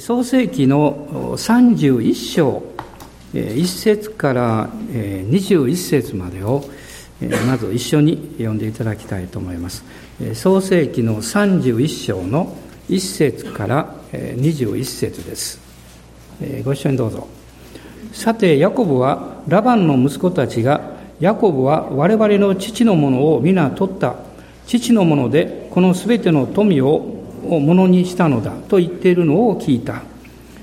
創世紀の31章1節から21節までをまず一緒に読んでいただきたいと思います。創世紀の31章の1節から21節です。ご一緒にどうぞ。さてヤコブはラバンの息子たちがヤコブは我々の父のものを皆取った。父のものでこのすべての富ををものにしたのだと言っているのを聞いた。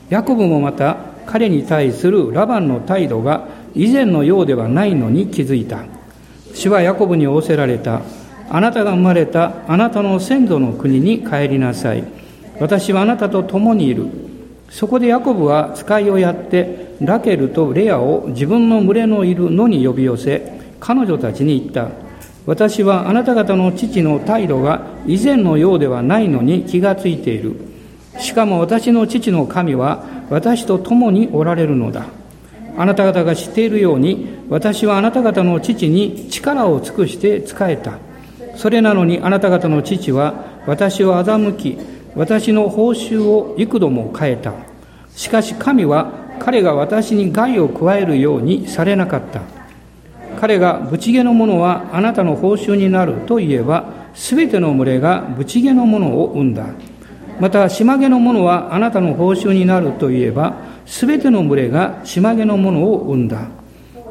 ヤコブもまた彼に対するラバンの態度が以前のようではないのに気づいた。主はヤコブに仰せられた。あなたが生まれたあなたの先祖の国に帰りなさい。私はあなたと共にいる。そこでヤコブは使いをやってラケルとレアを自分の群れのいる野に呼び寄せ彼女たちに言った。私はあなた方の父の態度が以前のようではないのに気がついている。しかも私の父の神は私と共におられるのだ。あなた方が知っているように私はあなた方の父に力を尽くして仕えた。それなのにあなた方の父は私を欺き、私の報酬を幾度も変えた。しかし神は彼が私に害を加えるようにされなかった。彼がブチゲのものはあなたの報酬になると言えば、すべての群れがブチゲのものを生んだ。また、島毛のものはあなたの報酬になると言えば、すべての群れが島毛のものを生んだ。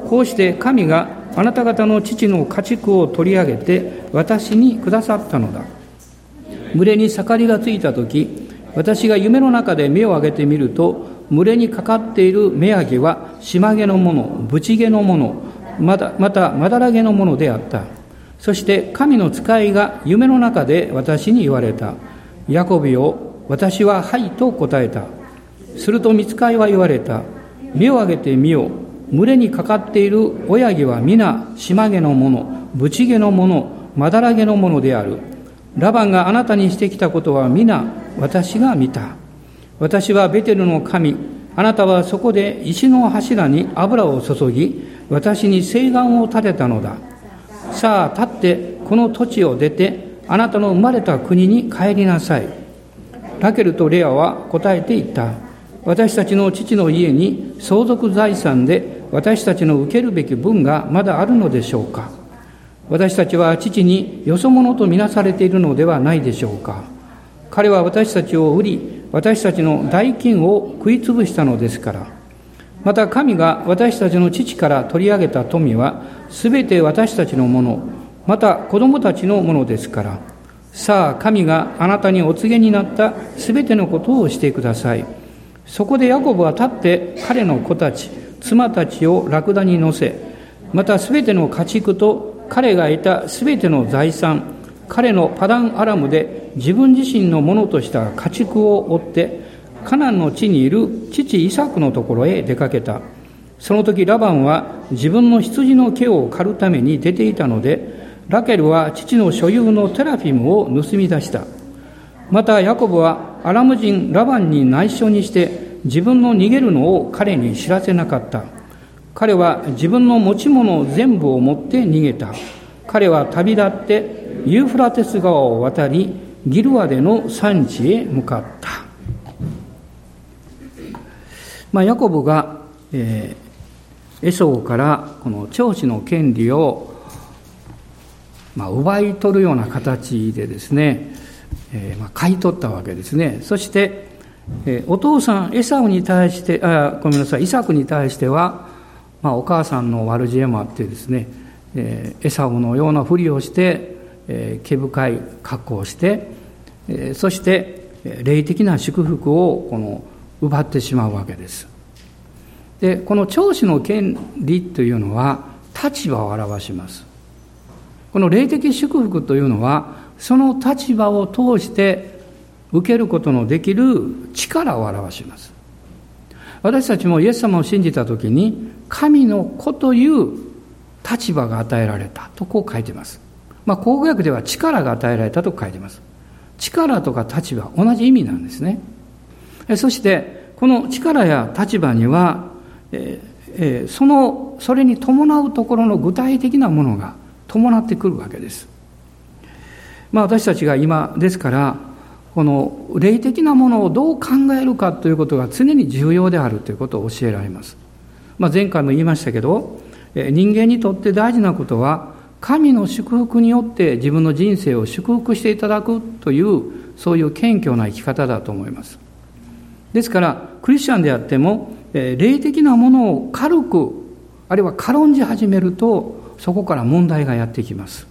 こうして神があなた方の父の家畜を取り上げて私にくださったのだ。群れに盛りがついたとき、私が夢の中で目を上げてみると、群れにかかっている目上げは島毛のもの、ブチ毛のもの、また、また、まだらげのものであった。そして神の使いが夢の中で私に言われた。ヤコビを私ははいと答えた。すると見つかいは言われた。目を上げてみよ。群れにかかっている親木は皆島毛のもの、ぶち毛のもの、まだらげのものである。ラバンがあなたにしてきたことは皆私が見た。私はベテルの神、あなたはそこで石の柱に油を注ぎ、私に誓願を立てたのだ。さあ、立ってこの土地を出て、あなたの生まれた国に帰りなさい。ラケルとレアは答えて言った。私たちの父の家に相続財産で私たちの受けるべき分がまだあるのでしょうか私たちは父によそ者とみなされているのではないでしょうか彼は私たちを売り私たちの代金を食い潰したのですからまた神が私たちの父から取り上げた富は、すべて私たちのもの、また子供たちのものですから、さあ神があなたにお告げになったすべてのことをしてください。そこでヤコブは立って彼の子たち、妻たちをラクダに乗せ、またすべての家畜と彼が得たすべての財産、彼のパダンアラムで自分自身のものとした家畜を追って、カナンの地にいる父イサクのところへ出かけた。その時ラバンは自分の羊の毛を刈るために出ていたので、ラケルは父の所有のテラフィムを盗み出した。またヤコブはアラム人ラバンに内緒にして自分の逃げるのを彼に知らせなかった。彼は自分の持ち物全部を持って逃げた。彼は旅立ってユーフラテス川を渡り、ギルアでの産地へ向かった。まあ、ヤコブが、えー、エソーからこの長子の権利を、まあ、奪い取るような形でですね、えー、まあ、買い取ったわけですね。そして、えー、お父さんエサウに対してあごめんなさいイサクに対しては、まあ、お母さんの悪知恵もあってですね、えー、エサウのようなふりをして、えー、毛深い格好をして、えー、そして霊的な祝福をこの奪ってしまうわけです。で、この長子の権利というのは立場を表します。この霊的祝福というのは、その立場を通して受けることのできる力を表します。私たちもイエス様を信じたときに、神の子という立場が与えられたとこう書いてます。まあ、口語訳では力が与えられたと書いてます。力とか立場、同じ意味なんですね。そして、この力や立場には、えー、その、それに伴うところの具体的なものが伴ってくるわけです。まあ私たちが今、ですから、この霊的なものをどう考えるかということが常に重要であるということを教えられます。まあ、前回も言いましたけど、人間にとって大事なことは、神の祝福によって自分の人生を祝福していただくという、そういう謙虚な生き方だと思います。ですから、クリスチャンであっても、霊的なものを軽く、あるいは軽んじ始めると、そこから問題がやってきます。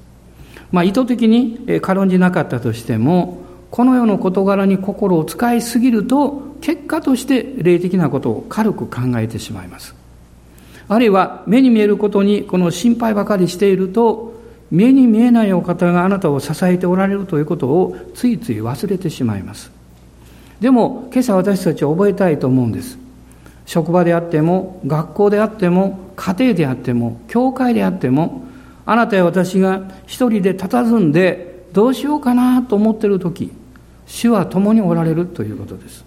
まあ、意図的に軽んじなかったとしても、この世の事柄に心を使いすぎると結果として霊的なことを軽く考えてしまいますあるいは目に見えることにこの心配ばかりしていると目に見えないお方があなたを支えておられるということをついつい忘れてしまいますでも今朝私たちは覚えたいと思うんです職場であっても学校であっても家庭であっても教会であってもあなたや私が一人で佇んでどうしようかなと思っている時主は共におられるということです。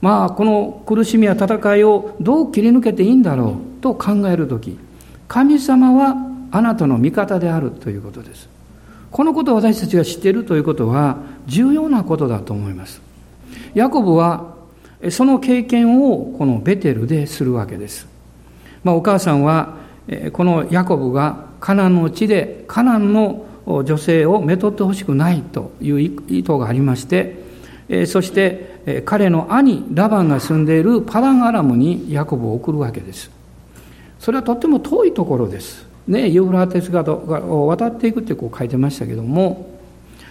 まあ、この苦しみや戦いをどう切り抜けていいんだろうと考えるとき、神様はあなたの味方であるということです。このことを私たちが知っているということは重要なことだと思います。ヤコブはその経験をこのベテルでするわけです。まあ、お母さんはこのヤコブがカナンの地でカナンの女性をめとってほしくないという意図がありまして、そして彼の兄ラバンが住んでいるパランアラムにヤコブを送るわけです。それはとっても遠いところです。ね、ユーフラテス川を渡っていくってこう書いてましたけども、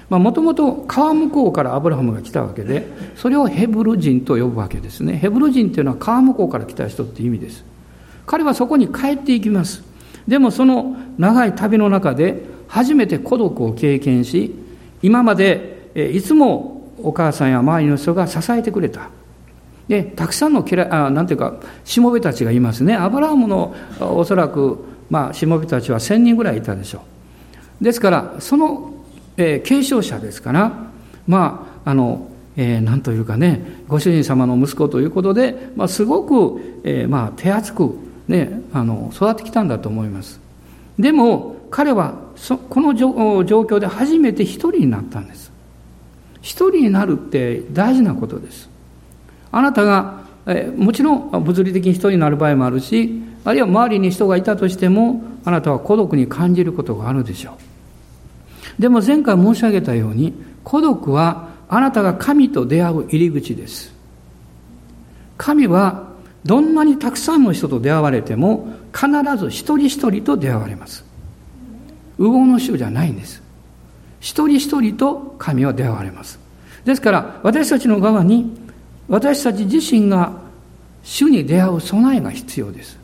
もともと川向こうからアブラハムが来たわけで、それをヘブル人と呼ぶわけですね。ヘブル人っていうのは川向こうから来た人って意味です。彼はそこに帰っていきます。でもその長い旅の中で初めて孤独を経験し、今までいつもお母さんや周りの人が支えてくれた。で、たくさんのあなんていうか、しもべたちがいますね。アブラハムのおそらく、まあ、しもべたちは1000人ぐらいいたでしょう。ですから、その、えー、継承者ですから、まあ、あの、えー、なんというかね、ご主人様の息子ということで、まあ、すごく、えー、まあ、手厚く、ね、あの、育ってきたんだと思います。でも、彼はそこの状況で初めて一人になったんです一人になるって大事なことですあなたがえもちろん物理的に一人になる場合もあるしあるいは周りに人がいたとしてもあなたは孤独に感じることがあるでしょうでも前回申し上げたように孤独はあなたが神と出会う入り口です神はどんなにたくさんの人と出会われても必ず一人一人と出会われます右往の衆じゃないんです。一人一人と神は出会われます。ですから、私たちの側に、私たち自身が主に出会う備えが必要です。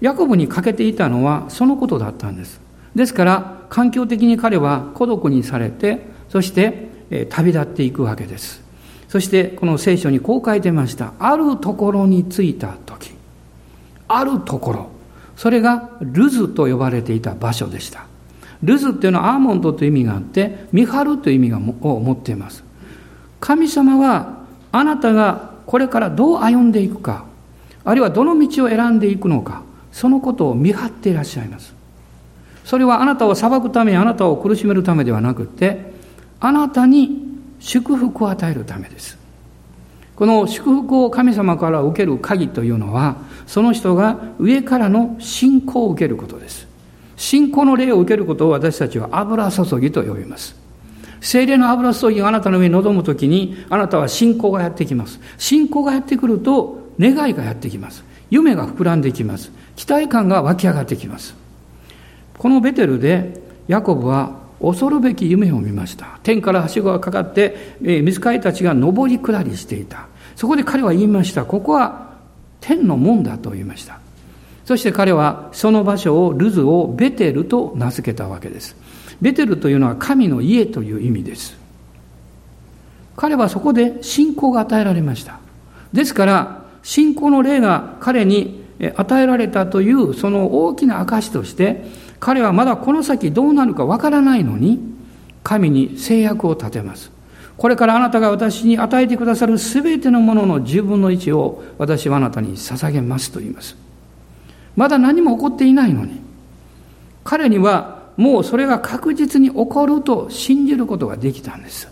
ヤコブに欠けていたのはそのことだったんです。ですから、環境的に彼は孤独にされて、そして、旅立っていくわけです。そして、この聖書にこう書いてました。あるところに着いた時、あるところ、それがルズと呼ばれていた場所でした。ルズっていうのはアーモンドという意味があって、見張るという意味を持っています。神様はあなたがこれからどう歩んでいくか、あるいはどの道を選んでいくのか、そのことを見張っていらっしゃいます。それはあなたを裁くため、あなたを苦しめるためではなくて、あなたに祝福を与えるためです。この祝福を神様から受ける鍵というのは、その人が上からの信仰を受けることです。信仰の霊を受けることを私たちは油注ぎと呼びます。精霊の油注ぎがあなたの上に臨むときに、あなたは信仰がやってきます。信仰がやってくると、願いがやってきます。夢が膨らんできます。期待感が湧き上がってきます。このベテルで、ヤコブは恐るべき夢を見ました。天からはしごがかかって、え水飼いたちが上り下りしていた。そこで彼は言いました。ここは天の門だと言いました。そして彼はその場所をルズをベテルと名付けたわけです。ベテルというのは神の家という意味です。彼はそこで信仰が与えられました。ですから、信仰の霊が彼に与えられたというその大きな証として、彼はまだこの先どうなるかわからないのに、神に制約を立てます。これからあなたが私に与えてくださるすべてのものの十分の一を私はあなたに捧げますと言います。まだ何も起こっていないのに、彼にはもうそれが確実に起こると信じることができたんです。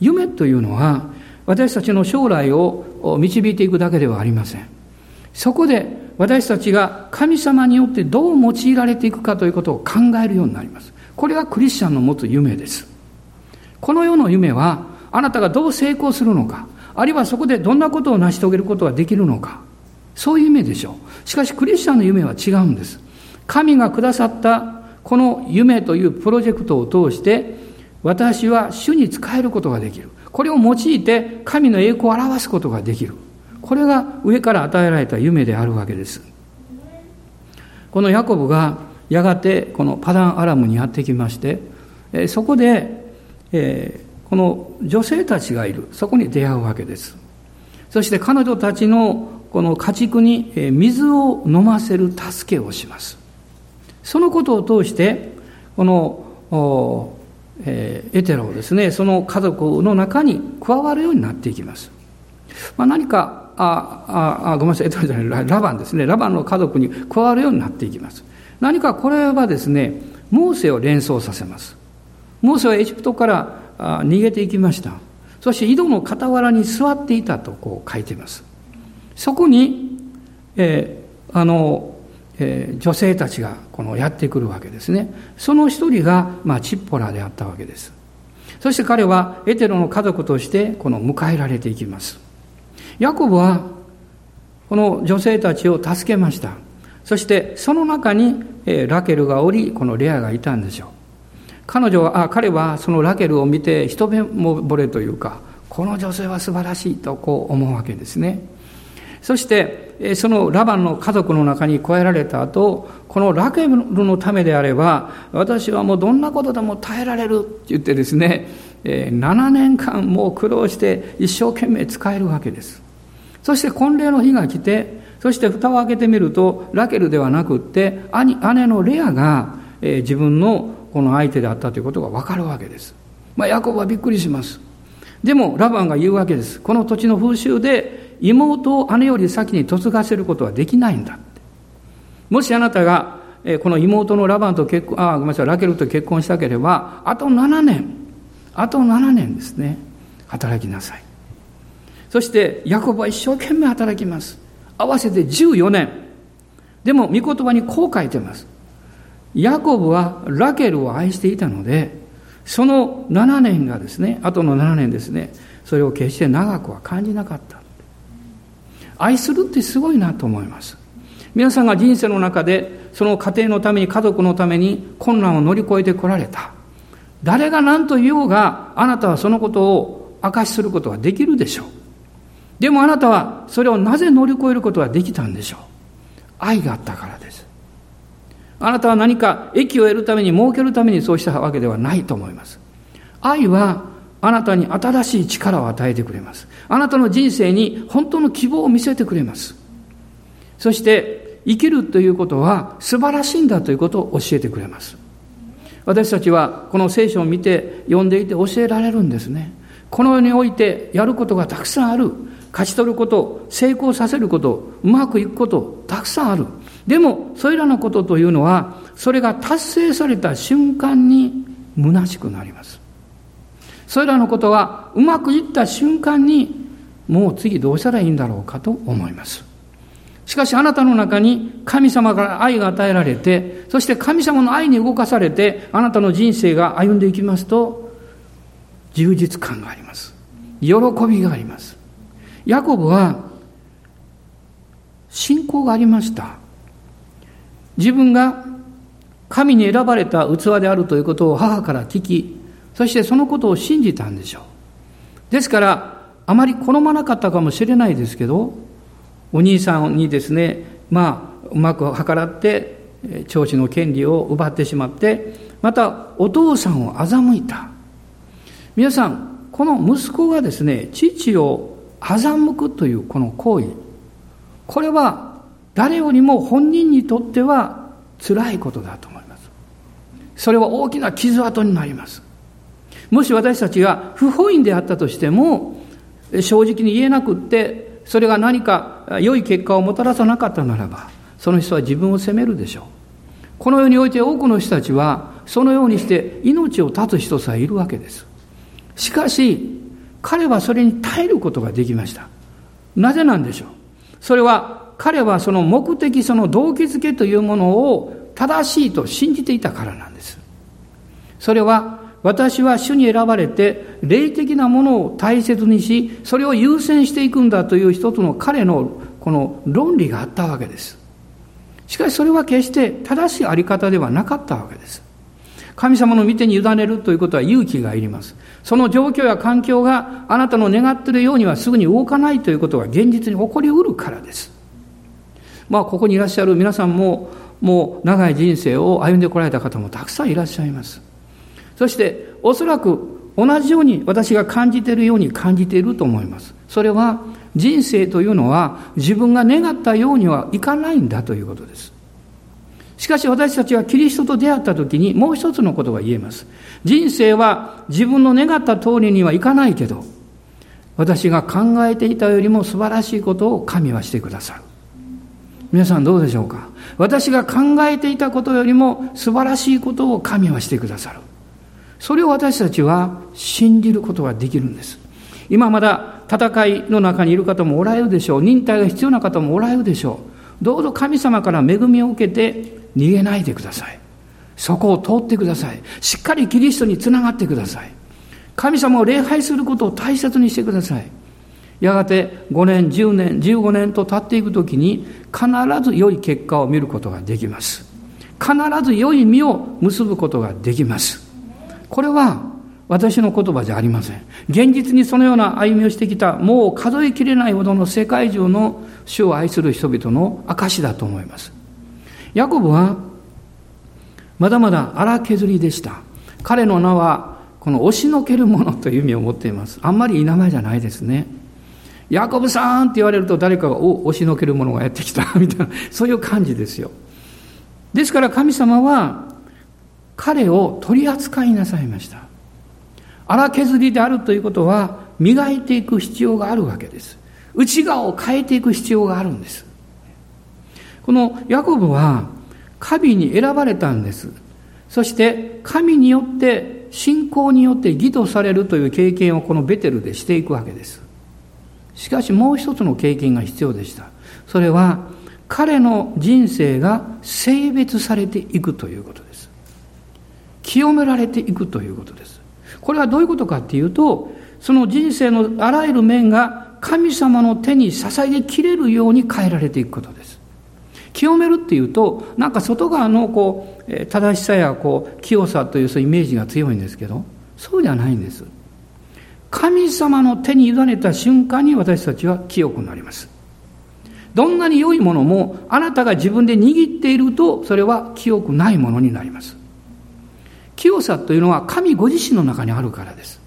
夢というのは私たちの将来を導いていくだけではありません。そこで私たちが神様によってどう用いられていくかということを考えるようになります。これがクリスチャンの持つ夢です。この世の夢はあなたがどう成功するのか、あるいはそこでどんなことを成し遂げることができるのか、そういう夢でしょう。しかしクリスチャンの夢は違うんです。神がくださったこの夢というプロジェクトを通して、私は主に仕えることができる。これを用いて神の栄光を表すことができる。これが上から与えられた夢であるわけです。このヤコブがやがてこのパダンアラムにやってきまして、そこで、え、この女性たちがいる、そこに出会うわけです。そして彼女たちのこの家畜に水を飲ませる助けをします。そのことを通して、この、え、エテロをですね、その家族の中に加わるようになっていきます。まあ、何かあああごめんなさい、エトロじゃない、ラバンですね、ラバンの家族に加わるようになっていきます。何かこれはですね、モーセを連想させます。モーセはエジプトから逃げていきました。そして井戸の傍らに座っていたとこう書いています。そこに、えー、あの、えー、女性たちがこのやってくるわけですね。その一人が、まあ、チッポラであったわけです。そして彼はエテロの家族としてこの迎えられていきます。ヤコブはこの女性たちを助けました。そしてその中にラケルがおり、このレアがいたんでしょう。彼女は、あ、彼はそのラケルを見て一目惚れというか、この女性は素晴らしいとこう思うわけですね。そして、そのラバンの家族の中に加えられた後、このラケルのためであれば、私はもうどんなことでも耐えられるって言ってですね、7年間もう苦労して一生懸命使えるわけです。そして婚礼の日が来て、そして蓋を開けてみると、ラケルではなくって、兄、姉のレアが、え、自分のこの相手であったということがわかるわけです。まあ、ヤコブはびっくりします。でも、ラバンが言うわけです。この土地の風習で、妹を姉より先に嫁がせることはできないんだって。もしあなたが、この妹のラバンと結婚、あ、ごめんなさい、ラケルと結婚したければ、あと7年、あと7年ですね、働きなさい。そしてヤコブは一生懸命働きます。合わせて14年。でも御言葉にこう書いてます。ヤコブはラケルを愛していたのでその7年がですねあとの7年ですねそれを決して長くは感じなかった。愛するってすごいなと思います。皆さんが人生の中でその家庭のために家族のために困難を乗り越えてこられた。誰が何と言おうがあなたはそのことを明かしすることができるでしょうでもあなたはそれをなぜ乗り越えることができたんでしょう愛があったからです。あなたは何か益を得るために儲けるためにそうしたわけではないと思います。愛はあなたに新しい力を与えてくれます。あなたの人生に本当の希望を見せてくれます。そして生きるということは素晴らしいんだということを教えてくれます。私たちはこの聖書を見て読んでいて教えられるんですね。この世においてやることがたくさんある。勝ち取ること、成功させること、うまくいくこと、たくさんある。でも、それらのことというのは、それが達成された瞬間に虚しくなります。それらのことは、うまくいった瞬間に、もう次どうしたらいいんだろうかと思います。しかしあなたの中に神様から愛が与えられて、そして神様の愛に動かされて、あなたの人生が歩んでいきますと、充実感があります。喜びがあります。ヤコブは信仰がありました。自分が神に選ばれた器であるということを母から聞き、そしてそのことを信じたんでしょう。ですから、あまり好まなかったかもしれないですけど、お兄さんにですね、まあ、うまく計らって、長子の権利を奪ってしまって、またお父さんを欺いた。皆さん、この息子がですね、父を欺くというこの行為、これは誰よりも本人にとっては辛いことだと思います。それは大きな傷跡になります。もし私たちが不本意であったとしても、正直に言えなくって、それが何か良い結果をもたらさなかったならば、その人は自分を責めるでしょう。この世において多くの人たちは、そのようにして命を絶つ人さえいるわけです。しかし、彼はそれに耐えることができました。なぜなんでしょう？それは彼はその目的、その動機づけというものを正しいと信じていたからなんです。それは私は主に選ばれて霊的なものを大切にし、それを優先していくんだという一つの彼のこの論理があったわけです。しかしそれは決して正しいあり方ではなかったわけです。神様の御手に委ねるということは勇気がいります。その状況や環境があなたの願っているようにはすぐに動かないということが現実に起こりうるからです。まあ、ここにいらっしゃる皆さんも、もう長い人生を歩んでこられた方もたくさんいらっしゃいます。そして、おそらく同じように私が感じているように感じていると思います。それは、人生というのは自分が願ったようにはいかないんだということです。しかし私たちはキリストと出会った時にもう一つのことが言えます。人生は自分の願った通りにはいかないけど、私が考えていたよりも素晴らしいことを神はしてくださる。皆さんどうでしょうか？私が考えていたことよりも素晴らしいことを神はしてくださる。それを私たちは信じることができるんです。今まだ戦いの中にいる方もおられるでしょう。忍耐が必要な方もおられるでしょう。どうぞ神様から恵みを受けて逃げないでください。そこを通ってください。しっかりキリストにつながってください。神様を礼拝することを大切にしてください。やがて5年、10年、15年と経っていくときに必ず良い結果を見ることができます。必ず良い実を結ぶことができます。これは私の言葉じゃありません。現実にそのような歩みをしてきた、もう数えきれないほどの世界中の主を愛する人々の証だと思います。ヤコブは、まだまだ荒削りでした。彼の名は、この押しのけるものという意味を持っています。あんまりいい名前じゃないですね。ヤコブさんって言われると誰かが、お、押しのけるものがやってきた、みたいな、そういう感じですよ。ですから神様は、彼を取り扱いなさいました。荒削りであるということは、磨いていく必要があるわけです。内側を変えていく必要があるんです。このヤコブは神に選ばれたんです。そして神によって信仰によって義とされるという経験をこのベテルでしていくわけです。しかしもう一つの経験が必要でした。それは彼の人生が性別されていくということです。清められていくということです。これはどういうことかっていうと、その人生のあらゆる面が神様の手に捧げきれるように変えられていくことです。清めるっていうと、なんか外側のこう、正しさやこう、清さというそういうイメージが強いんですけど、そうじゃないんです。神様の手に委ねた瞬間に私たちは清くなります。どんなに良いものも、あなたが自分で握っていると、それは清くないものになります。清さというのは神ご自身の中にあるからです。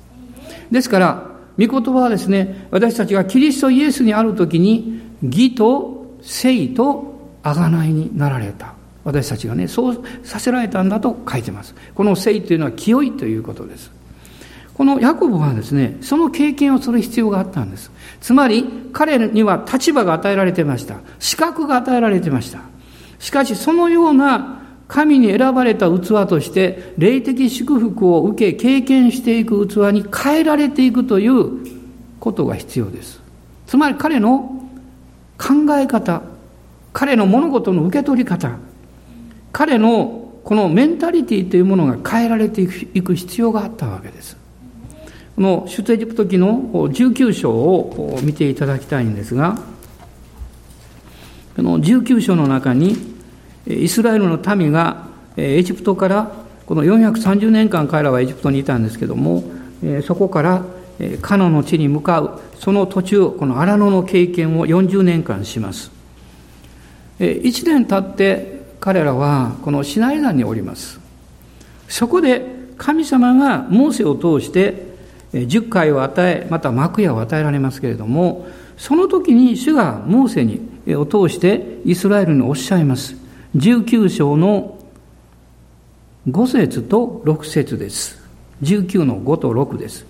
ですから、御言葉はですね、私たちがキリストイエスにあるときに、義と聖と贖いになられた。私たちがね、そうさせられたんだと書いてます。この聖というのは清いということです。このヤコブはですね、その経験をする必要があったんです。つまり、彼には立場が与えられてました。資格が与えられてました。しかし、そのような神に選ばれた器として、霊的祝福を受け、経験していく器に変えられていくということが必要です。つまり、彼の考え方、彼の物事の受け取り方、彼のこのメンタリティというものが変えられていく必要があったわけです。この出エジプト記の19章を見ていただきたいんですが、この19章の中に、イスラエルの民がエジプトからこの430年間彼らはエジプトにいたんですけども、そこからカナの地に向かう、その途中、この荒野の経験を40年間します。1年経って彼らはこのシナイ山におります。そこで神様がモーセを通して十回を与え、また幕屋を与えられますけれども、その時に主がモーセにを通してイスラエルにおっしゃいます。19章の5節と6節です。19の5と6です。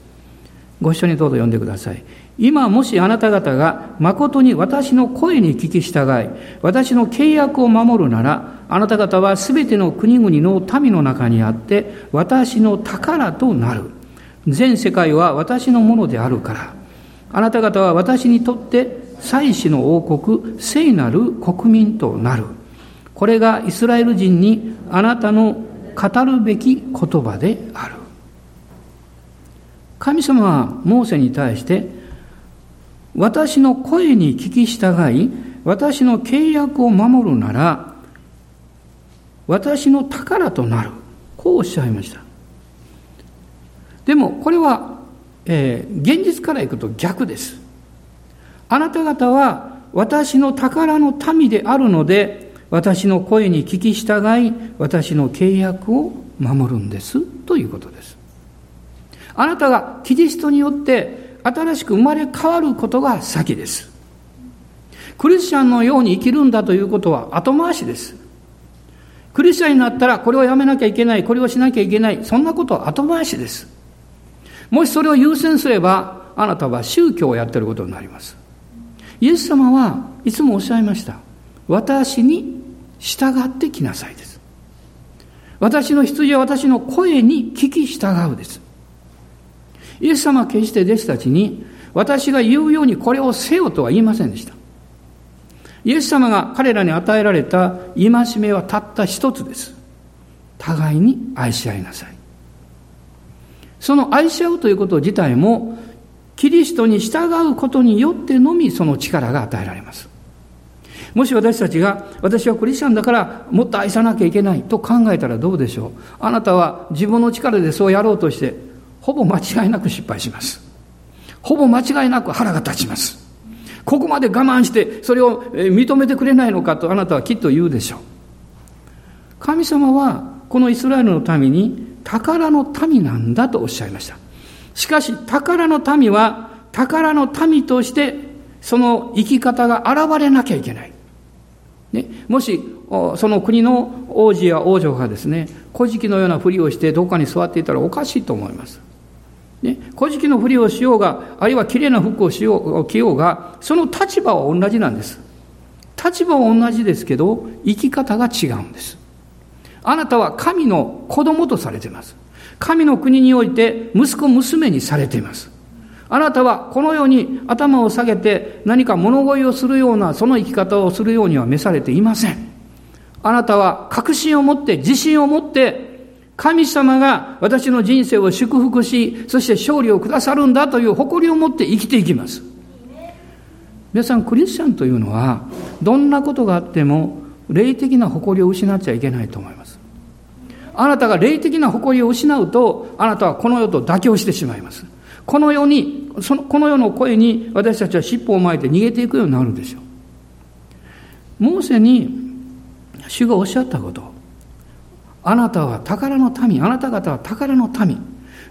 ご一緒にどうぞ読んでください。今もしあなた方が誠に私の声に聞き従い、私の契約を守るなら、あなた方はすべての国々の民の中にあって、私の宝となる。全世界は私のものであるから、あなた方は私にとって祭司の王国、聖なる国民となる。これがイスラエル人にあなたの語るべき言葉である。神様はモーセに対して、私の声に聞き従い、私の契約を守るなら、私の宝となる。こうおっしゃいました。でも、これは、えー、現実からいくと逆です。あなた方は私の宝の民であるので、私の声に聞き従い、私の契約を守るんです。ということです。あなたがキリストによって新しく生まれ変わることが先です。クリスチャンのように生きるんだということは後回しです。クリスチャンになったらこれをやめなきゃいけない、これをしなきゃいけない、そんなことは後回しです。もしそれを優先すれば、あなたは宗教をやってることになります。イエス様はいつもおっしゃいました。私に従ってきなさいです。私の羊は私の声に聞き従うです。イエス様は決して弟子たちに、私が言うようにこれをせよとは言いませんでした。イエス様が彼らに与えられた戒めはたった一つです。互いに愛し合いなさい。その愛し合うということ自体も、キリストに従うことによってのみその力が与えられます。もし私たちが、私はクリスチャンだからもっと愛さなきゃいけないと考えたらどうでしょう？あなたは自分の力でそうやろうとして、ほぼ間違いなく失敗します。ほぼ間違いなく腹が立ちます。ここまで我慢してそれを認めてくれないのかとあなたはきっと言うでしょう。神様はこのイスラエルの民に宝の民なんだとおっしゃいました。しかし宝の民は宝の民としてその生き方が現れなきゃいけない。ね、もしその国の王子や王女がですね古事記のようなふりをしてどこかに座っていたらおかしいと思います。ね、古事記のふりをしようが、あるいは綺麗な服をしよう、着ようが、その立場は同じなんです。立場は同じですけど、生き方が違うんです。あなたは神の子供とされています。神の国において息子娘にされています。あなたはこのように頭を下げて何か物乞いをするようなその生き方をするようには召されていません。あなたは確信を持って自信を持って神様が私の人生を祝福し、そして勝利をくださるんだという誇りを持って生きていきます。皆さん、クリスチャンというのは、どんなことがあっても、霊的な誇りを失っちゃいけないと思います。あなたが霊的な誇りを失うと、あなたはこの世と妥協してしまいます。この世に、そのこの世の声に私たちは尻尾を巻いて逃げていくようになるんでしょう。モーセに主がおっしゃったこと。あなたは宝の民、あなた方は宝の民。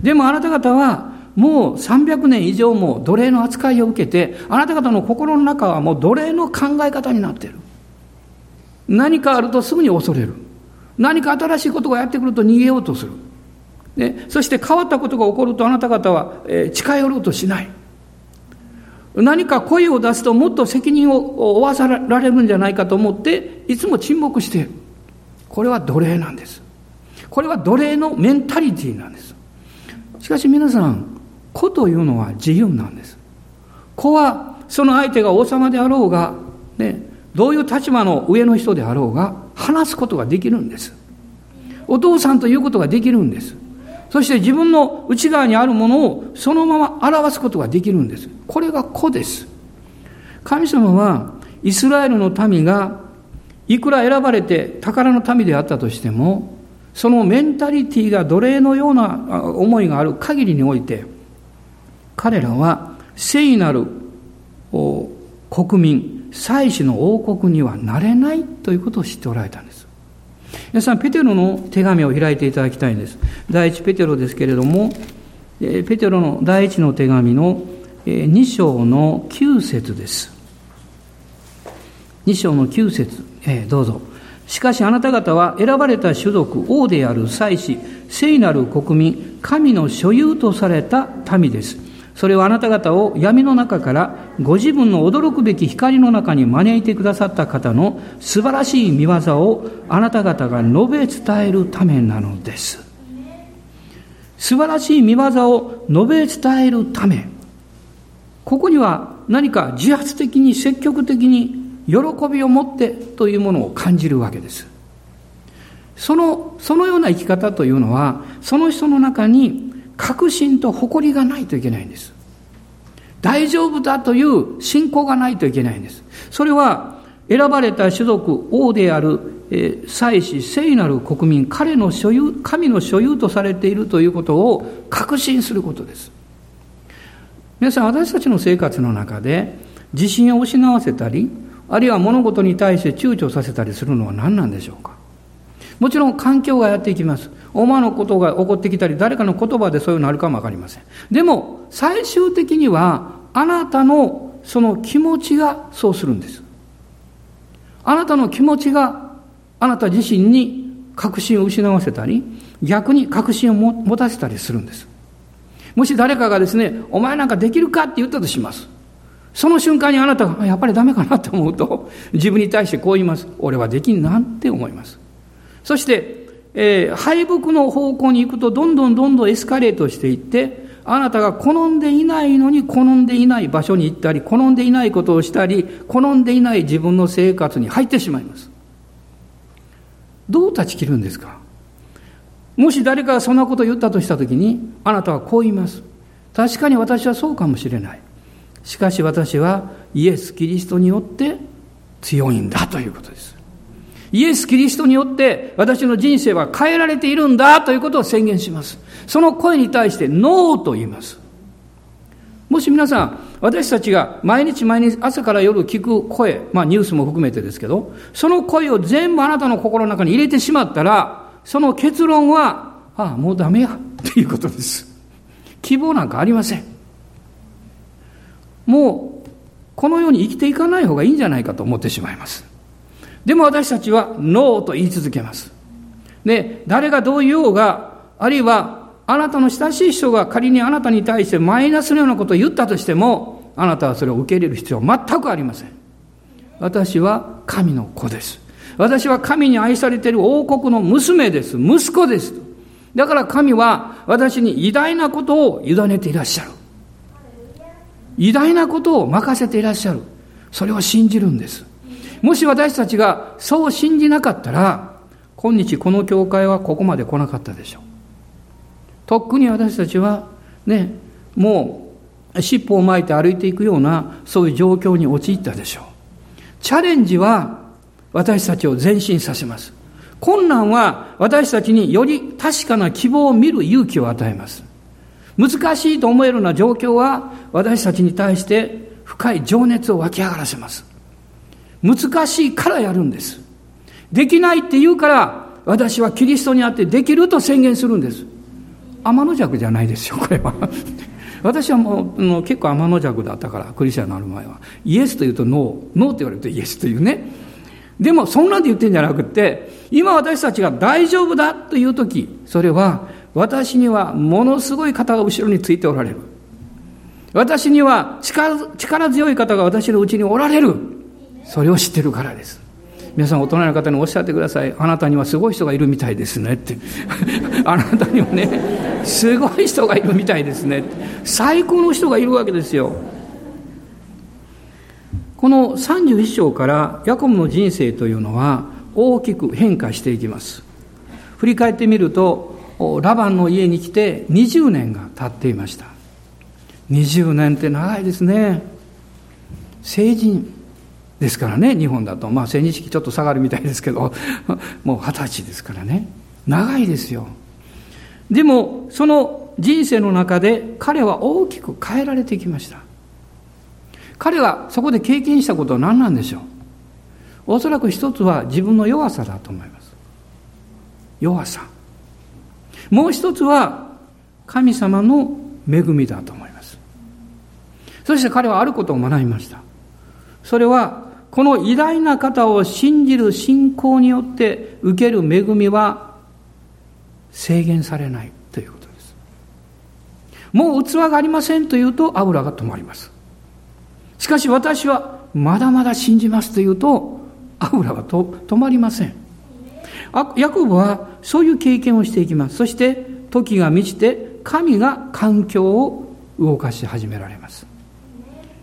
でもあなた方はもう300年以上も奴隷の扱いを受けて、あなた方の心の中はもう奴隷の考え方になっている。何かあるとすぐに恐れる。何か新しいことがやってくると逃げようとする。ね、そして変わったことが起こるとあなた方は、近寄ろうとしない。何か声を出すともっと責任を負わさられるんじゃないかと思っていつも沈黙している。これは奴隷なんです。これは奴隷のメンタリティなんです。しかし皆さん、子というのは自由なんです。子はその相手が王様であろうが、ね、どういう立場の上の人であろうが、話すことができるんです。お父さんということができるんです。そして自分の内側にあるものをそのまま表すことができるんです。これが子です。神様はイスラエルの民がいくら選ばれて宝の民であったとしても、そのメンタリティが奴隷のような思いがある限りにおいて、彼らは聖なる国民、祭司の王国にはなれないということを知っておられたんです。皆さん、ペテロの手紙を開いていただきたいんです。第一ペテロですけれども、ペテロの第一の手紙の2章の9節です。2章の9節、えー、どうぞ。しかしあなた方は選ばれた種族、王である祭司、聖なる国民、神の所有とされた民です。それはあなた方を闇の中からご自分の驚くべき光の中に招いてくださった方の素晴らしい見業をあなた方が述べ伝えるためなのです。素晴らしい見業を述べ伝えるため、ここには何か自発的に積極的に喜びを持ってというものを感じるわけです。その、そのような生き方というのは、その人の中に確信と誇りがないといけないんです。大丈夫だという信仰がないといけないんです。それは、選ばれた種族、王である、えー、祭司、聖なる国民、彼の所有、神の所有とされているということを確信することです。皆さん、私たちの生活の中で、自信を失わせたり、あるいは物事に対して躊躇させたりするのは何なんでしょうかもちろん環境がやっていきます。思わぬことが起こってきたり、誰かの言葉でそういうのあるかもわかりません。でも、最終的には、あなたのその気持ちがそうするんです。あなたの気持ちがあなた自身に確信を失わせたり、逆に確信を持たせたりするんです。もし誰かがですね、お前なんかできるかって言ったとします。その瞬間にあなたが、やっぱりダメかなって思うと、自分に対してこう言います。俺はできんなって思います。そして、えー、敗北の方向に行くと、どんどんどんどんエスカレートしていって、あなたが好んでいないのに好んでいない場所に行ったり、好んでいないことをしたり、好んでいない自分の生活に入ってしまいます。どう断ち切るんですか？もし誰かがそんなことを言ったとしたときに、あなたはこう言います。確かに私はそうかもしれない。しかし私はイエス・キリストによって強いんだということです。イエス・キリストによって私の人生は変えられているんだということを宣言します。その声に対してノーと言います。もし皆さん、私たちが毎日毎日朝から夜聞く声、まあニュースも含めてですけど、その声を全部あなたの心の中に入れてしまったら、その結論は、ああ、もうダメや、っていうことです。希望なんかありません。もう、このように生きていかない方がいいんじゃないかと思ってしまいます。でも私たちはノーと言い続けます。で、誰がどう言おうが、あるいはあなたの親しい人が仮にあなたに対してマイナスのようなことを言ったとしても、あなたはそれを受け入れる必要は全くありません。私は神の子です。私は神に愛されている王国の娘です。息子です。だから神は私に偉大なことを委ねていらっしゃる。偉大なことを任せていらっしゃる。それを信じるんです。もし私たちがそう信じなかったら、今日この教会はここまで来なかったでしょう。とっくに私たちは、ね、もう尻尾を巻いて歩いていくような、そういう状況に陥ったでしょう。チャレンジは私たちを前進させます。困難は私たちにより確かな希望を見る勇気を与えます。難しいと思えるような状況は私たちに対して深い情熱を湧き上がらせます。難しいからやるんです。できないって言うから、私はキリストにあってできると宣言するんです。天の弱じゃないですよ、これは。私はもう、もう結構天の弱だったから、クリスチャンになる前は。イエスと言うとノー、ノーって言われるとイエスというね。でも、そんなんで言ってんじゃなくて、今私たちが大丈夫だという時、それは、私にはものすごい方が後ろについておられる。私には力強い方が私のうちにおられる。それを知ってるからです。皆さん大人の方におっしゃってください。あなたにはすごい人がいるみたいですねって。あなたにはね、すごい人がいるみたいですね。最高の人がいるわけですよ。この31章からヤコブの人生というのは大きく変化していきます。振り返ってみると、ラバンの家に来て20年が経っていました。20年って長いですね。成人。ですからね、日本だと。まあ、成人式ちょっと下がるみたいですけど、もう二十歳ですからね。長いですよ。でも、その人生の中で彼は大きく変えられてきました。彼はそこで経験したことは何なんでしょう？おそらく一つは自分の弱さだと思います。弱さ。もう一つは神様の恵みだと思います。そして彼はあることを学びました。それはこの偉大な方を信じる信仰によって受ける恵みは制限されないということです。もう器がありませんというと油が止まります。しかし私はまだまだ信じますというと油はと止まりません。ヤコブはそういう経験をしていきます。そして時が満ちて神が環境を動かし始められます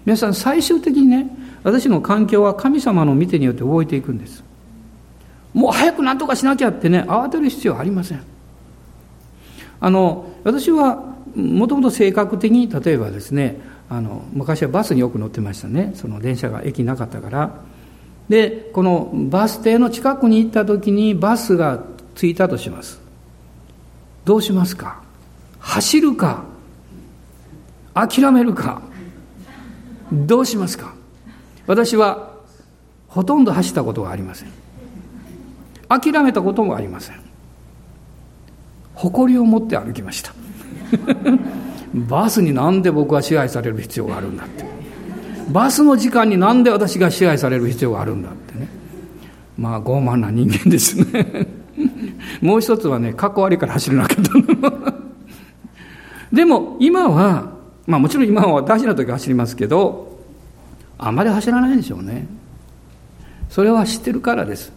皆さん最終的にね私の環境は神様の見てによって動いていくんです。もう早く何とかしなきゃってね慌てる必要はありません。あの私はもともと性格的に例えばですねあの昔はバスによく乗ってましたね。その電車が駅なかったから。でこのバス停の近くに行った時にバスが着いたとします。どうしますか？走るか？諦めるか？どうしますか？私はほとんど走ったことがありません。諦めたこともありません。誇りを持って歩きました。バスになんで僕は支配される必要があるんだって。バスの時間になんで私が支配される必要があるんだってね。まあ傲慢な人間ですね。もう一つはねかっこ悪いから走れなかった でも今はまあもちろん今は大事な時は走りますけどあまり走らないでしょうねそれは知ってるからです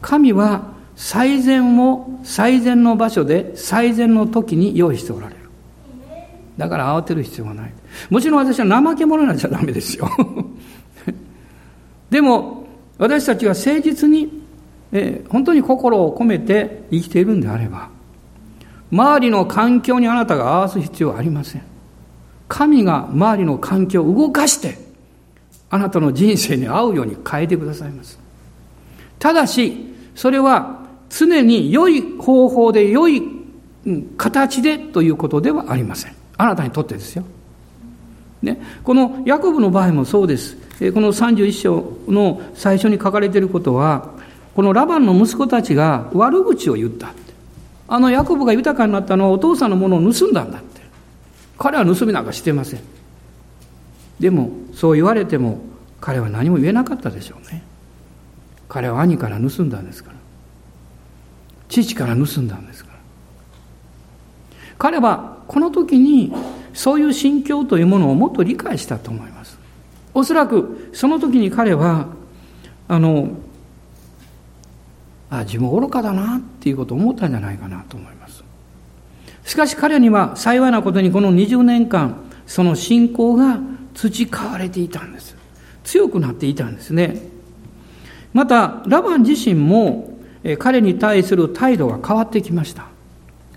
神は最善を最善の場所で最善の時に用意しておられるだから慌てる必要はない。もちろん私は怠け者になっちゃダメですよ。でも、私たちは誠実に、えー、本当に心を込めて生きているんであれば、周りの環境にあなたが合わす必要はありません。神が周りの環境を動かして、あなたの人生に合うように変えてくださいます。ただし、それは常に良い方法で良い形でということではありません。あなたにとってですよ。ね、このヤコブの場合もそうです。この31章の最初に書かれていることは、このラバンの息子たちが悪口を言った。あのヤコブが豊かになったのはお父さんのものを盗んだんだって。彼は盗みなんかしてません。でも、そう言われても、彼は何も言えなかったでしょうね。彼は兄から盗んだんですから。父から盗んだんですから。彼はこの時にそういう心境というものをもっと理解したと思います。おそらくその時に彼は、あの、あ、自分愚かだなっていうことを思ったんじゃないかなと思います。しかし彼には幸いなことにこの20年間、その信仰が培われていたんです。強くなっていたんですね。また、ラバン自身も彼に対する態度が変わってきました。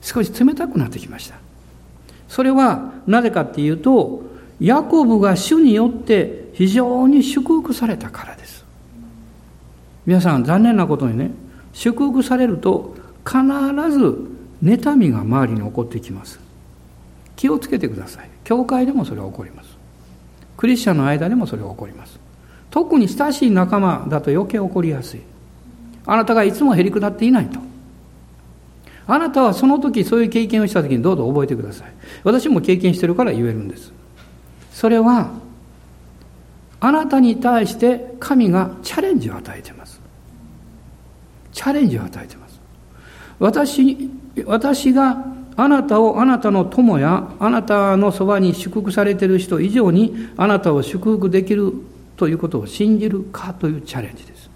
少し冷たくなってきました。それはなぜかっていうと、ヤコブが主によって非常に祝福されたからです。皆さん残念なことにね、祝福されると必ず妬みが周りに起こってきます。気をつけてください。教会でもそれは起こります。クリスチャンの間でもそれは起こります。特に親しい仲間だと余計起こりやすい。あなたがいつもへりくだっていないと。あなたはその時そういう経験をした時にどうぞ覚えてください。私も経験してるから言えるんです。それは、あなたに対して神がチャレンジを与えてます。チャレンジを与えてます。私、私があなたをあなたの友やあなたのそばに祝福されている人以上にあなたを祝福できるということを信じるかというチャレンジです。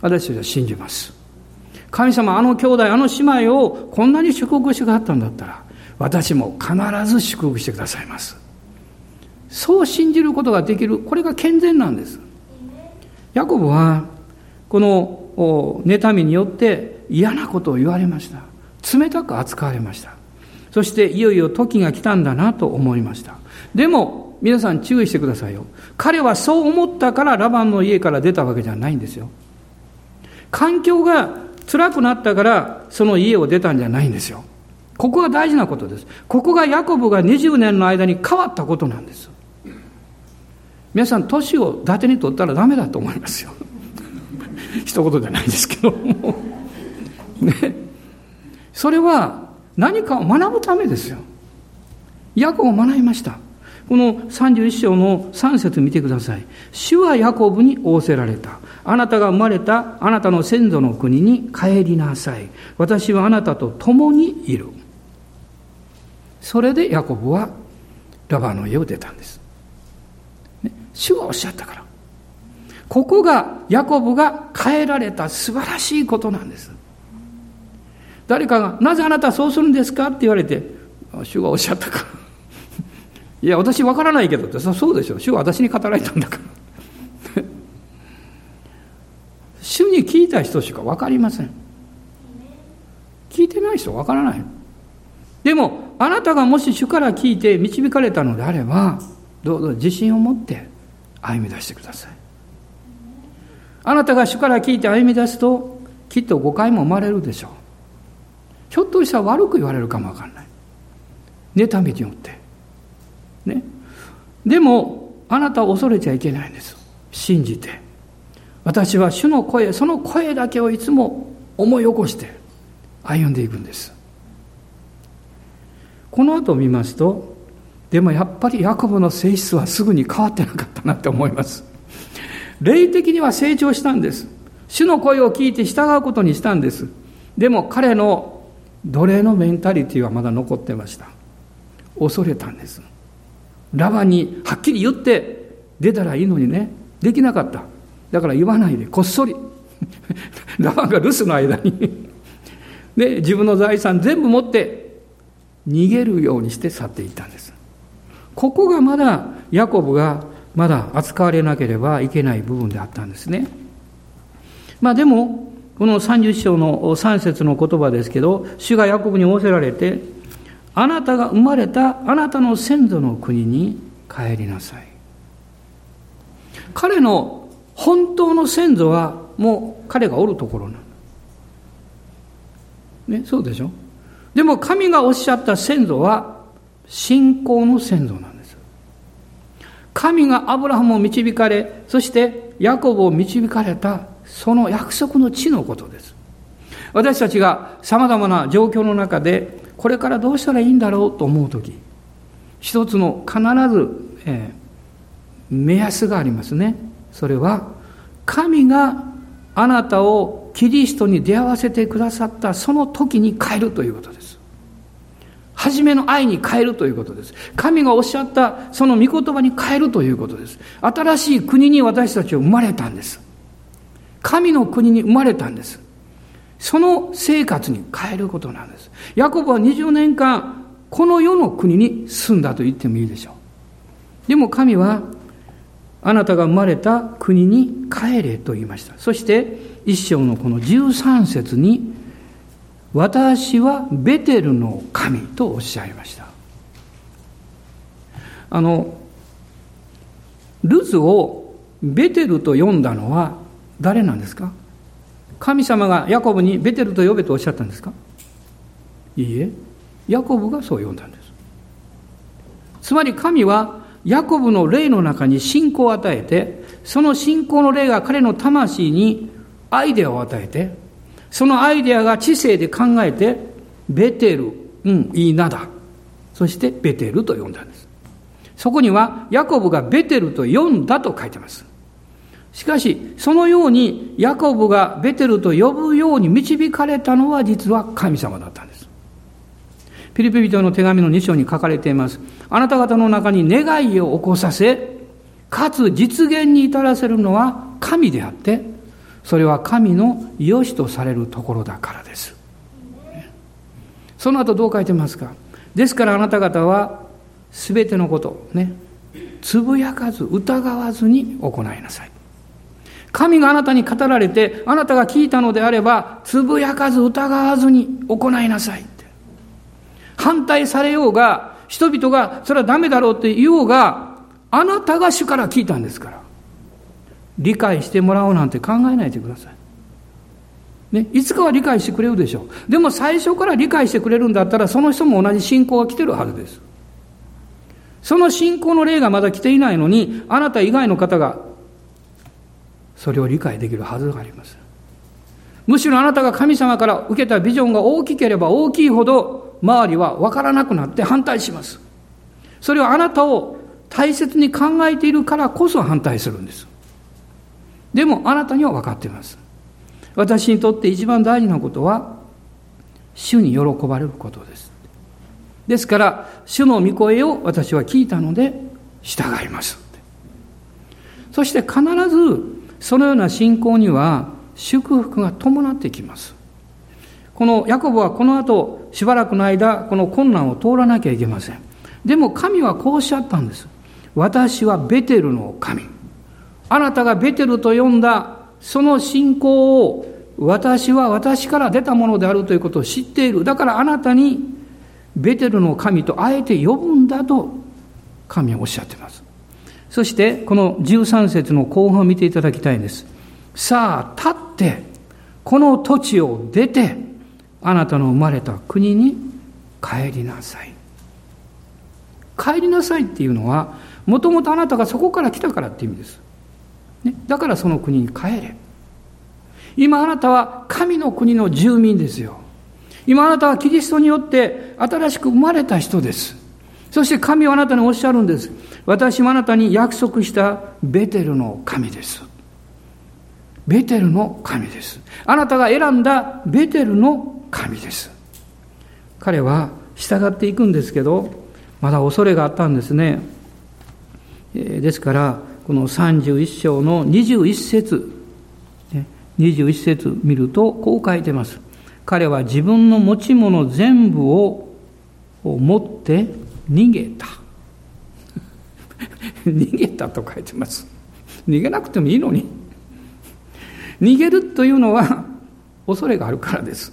私たちは信じます。神様あの兄弟あの姉妹をこんなに祝福してくださったんだったら私も必ず祝福してくださいますそう信じることができるこれが健全なんですヤコブはこの妬みによって嫌なことを言われました冷たく扱われましたそしていよいよ時が来たんだなと思いましたでも皆さん注意してくださいよ彼はそう思ったからラバンの家から出たわけじゃないんですよ環境が辛くなったからその家を出たんじゃないんですよ。ここが大事なことです。ここがヤコブが20年の間に変わったことなんです。皆さん、年を伊達に取ったらダメだと思いますよ。一言じゃないですけども。ね。それは何かを学ぶためですよ。ヤコブを学びました。この31章の3節見てください。主はヤコブに仰せられた。あなたが生まれたあなたの先祖の国に帰りなさい。私はあなたと共にいる。それでヤコブはラバーの家を出たんです。ね、主はおっしゃったから。ここがヤコブが変えられた素晴らしいことなんです。誰かが、なぜあなたはそうするんですかって言われて、主がおっしゃったか。いや私わからないけどってそうでしょ。主は私に語られたんだから。主に聞いた人しか分かりません。聞いてない人分からない。でもあなたがもし主から聞いて導かれたのであればどうぞ自信を持って歩み出してください。あなたが主から聞いて歩み出すときっと誤解も生まれるでしょう。ひょっとしたら悪く言われるかもわかんない。妬みによって。ね。でもあなたは恐れちゃいけないんです。信じて。私は主の声その声だけをいつも思い起こして歩んでいくんです。この後見ますとでもやっぱりヤコブの性質はすぐに変わってなかったなって思います。霊的には成長したんです。主の声を聞いて従うことにしたんです。でも彼の奴隷のメンタリティはまだ残ってました。恐れたんです。ラバにはっきり言って出たらいいのにね。できなかった。だから言わないで。こっそり。ラバンが留守の間に。で自分の財産全部持って逃げるようにして去っていったんです。ここがまだヤコブがまだ扱われなければいけない部分であったんですね。まあでもこの30章の3節の言葉ですけど主がヤコブに仰せられてあなたが生まれたあなたの先祖の国に帰りなさい。彼の本当の先祖はもう彼がおるところな。ね、そうでしょ？でも神がおっしゃった先祖は信仰の先祖なんです。神がアブラハムを導かれ、そしてヤコブを導かれたその約束の地のことです。私たちが様々な状況の中でこれからどうしたらいいんだろうと思う時一つの必ず、えー、目安がありますねそれは神があなたをキリストに出会わせてくださったその時に変えるということです初めの愛に変えるということです。神がおっしゃったその御言葉に変えるということです。新しい国に私たちは生まれたんです。神の国に生まれたんです。その生活に変えることなんです。ヤコブは20年間、この世の国に住んだと言ってもいいでしょう。でも神は、あなたが生まれた国に帰れと言いました。そして、一章のこの13節に、私はベテルの神とおっしゃいました。あの、ルズをベテルと呼んだのは誰なんですか？神様がヤコブにベテルと呼べとおっしゃったんですか？いいえ、ヤコブがそう呼んだんです。つまり神はヤコブの霊の中に信仰を与えて、その信仰の霊が彼の魂にアイデアを与えて、そのアイデアが知性で考えて、ベテル、うん、いいなだ。そしてベテルと呼んだんです。そこにはヤコブがベテルと呼んだと書いてます。しかし、そのようにヤコブがベテルと呼ぶように導かれたのは実は神様だったんです。ピリピリトの手紙の2章に書かれています。あなた方の中に願いを起こさせ、かつ実現に至らせるのは神であって、それは神の良しとされるところだからです。その後どう書いてますか？ですからあなた方は全てのこと、ね、つぶやかず疑わずに行いなさい。神があなたに語られて、あなたが聞いたのであれば、つぶやかず疑わずに行いなさいって。反対されようが、人々がそれはダメだろうって言おうが、あなたが主から聞いたんですから。理解してもらおうなんて考えないでください。ね、いつかは理解してくれるでしょう。でも最初から理解してくれるんだったら、その人も同じ信仰が来てるはずです。その信仰の例がまだ来ていないのに、あなた以外の方がそれを理解できるはずがあります。むしろあなたが神様から受けたビジョンが大きければ大きいほど周りは分からなくなって反対します。それはあなたを大切に考えているからこそ反対するんです。でもあなたには分かっています。私にとって一番大事なことは主に喜ばれることです。ですから、主の御声を私は聞いたので従います。そして必ずそのような信仰には祝福が伴ってきます。このヤコブはこの後しばらくの間この困難を通らなきゃいけません。でも神はこうおっしゃったんです。私はベテルの神。あなたがベテルと呼んだその信仰を私は私から出たものであるということを知っている。だからあなたにベテルの神とあえて呼ぶんだと神はおっしゃっています。そしてこの13節の後半を見ていただきたいんですさあ立ってこの土地を出てあなたの生まれた国に帰りなさい。帰りなさいっていうのは、もともとあなたがそこから来たからって意味です。ね、だからその国に帰れ。今あなたは神の国の住民ですよ。今あなたはキリストによって新しく生まれた人です。そして神はあなたにおっしゃるんです。私もあなたに約束したベテルの神です。ベテルの神です。あなたが選んだベテルの神です。彼は従っていくんですけど、まだ恐れがあったんですね。ですから、この31章の21節、21節見るとこう書いてます。彼は自分の持ち物全部を持って逃げた。逃げたと書いてます。逃げなくてもいいのに。逃げるというのは恐れがあるからです。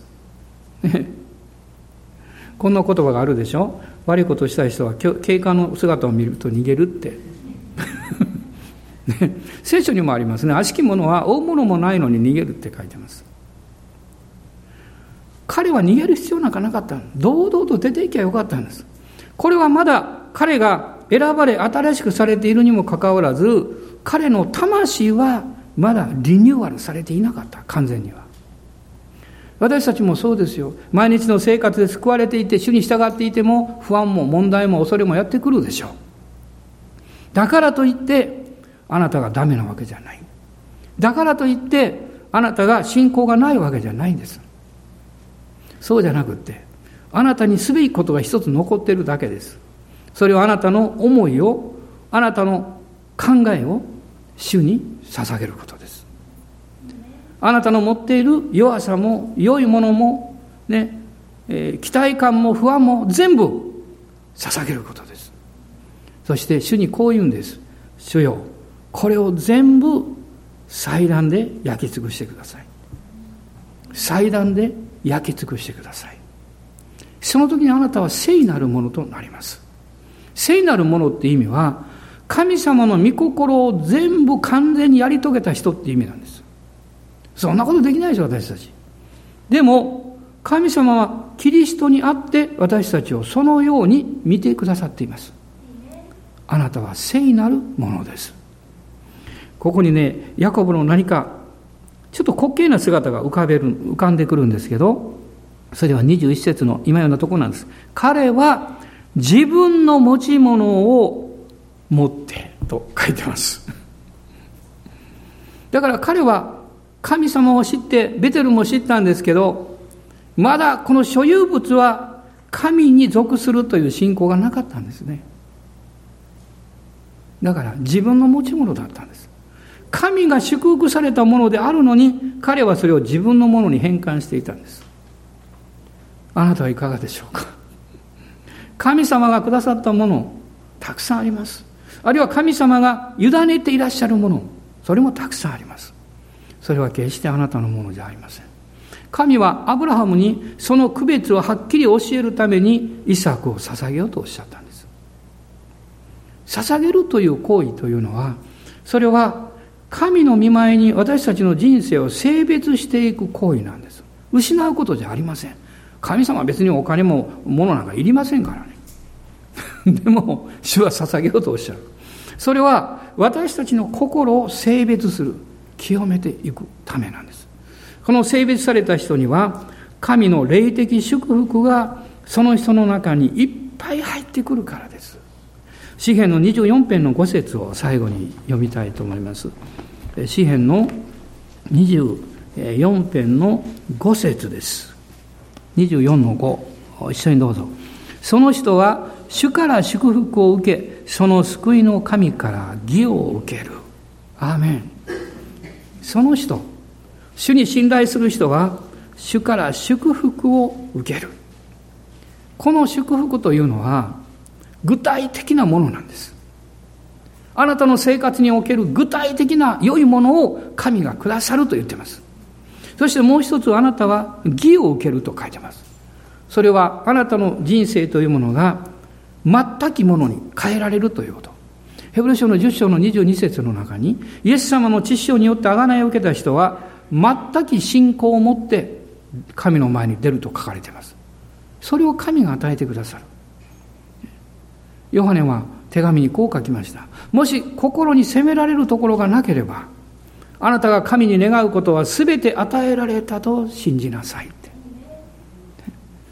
こんな言葉があるでしょ？悪いことをしたい人は警官の姿を見ると逃げるって。ね、聖書にもありますね。悪しき者は大物もないのに逃げるって書いてます。彼は逃げる必要なんかなかった堂々と出ていけばよかったんです。これはまだ彼が選ばれ新しくされているにもかかわらず、彼の魂はまだリニューアルされていなかった、完全には。私たちもそうですよ。毎日の生活で救われていて、主に従っていても、不安も問題も恐れもやってくるでしょう。だからといって、あなたがダメなわけじゃない。だからといって、あなたが信仰がないわけじゃないんです。そうじゃなくって、あなたにすべきことが一つ残っているだけです。それはあなたの思いを、あなたの考えを主に捧げることです。あなたの持っている弱さも良いものも、ねえー、期待感も不安も全部捧げることです。そして主にこう言うんです。主よ、これを全部祭壇で焼き尽くしてください。祭壇で焼き尽くしてください。その時にあなたは聖なるものとなります。聖なるものって意味は、神様の御心を全部完全にやり遂げた人って意味なんです。そんなことできないでしょ、私たち。でも、神様はキリストにあって私たちをそのように見てくださっています。あなたは聖なるものです。ここにね、ヤコブの何か、ちょっと滑稽な姿が浮かべる、浮かんでくるんですけど、それは21節の今ようなところなんです。彼は自分の持ち物を持ってと書いてます。だから彼は神様を知って、ベテルも知ったんですけど、まだこの所有物は神に属するという信仰がなかったんですね。だから自分の持ち物だったんです。神が祝福されたものであるのに、彼はそれを自分のものに変換していたんです。あなたはいかがでしょうか？神様がくださったもの、たくさんあります。あるいは神様が委ねていらっしゃるもの、それもたくさんあります。それは決してあなたのものじゃありません。神はアブラハムにその区別をはっきり教えるためにイサクを捧げようとおっしゃったんです。捧げるという行為というのは、それは神の見舞いに私たちの人生を性別していく行為なんです。失うことじゃありません。神様は別にお金も物なんかいりませんからね。でも、主は捧げようとおっしゃる。それは私たちの心を性別する。清めていくためなんです。この性別された人には、神の霊的祝福がその人の中にいっぱい入ってくるからです。詩篇の24編の5節を最後に読みたいと思います。詩篇の24編の5節です。24の5、一緒にどうぞ。その人は主から祝福を受け、その救いの神から義を受ける。アーメン。その人、主に信頼する人は、主から祝福を受ける。この祝福というのは、具体的なものなんです。あなたの生活における具体的な良いものを神がくださると言ってます。そしてもう一つあなたは義を受けると書いてます。それはあなたの人生というものが全きものに変えられるということ。ヘブル書の10章の22節の中に、イエス様の知性によって贖いを受けた人は、全き信仰を持って神の前に出ると書かれています。それを神が与えてくださる。ヨハネは手紙にこう書きました。もし心に責められるところがなければ、あなたが神に願うことは全て与えられたと信じなさいって。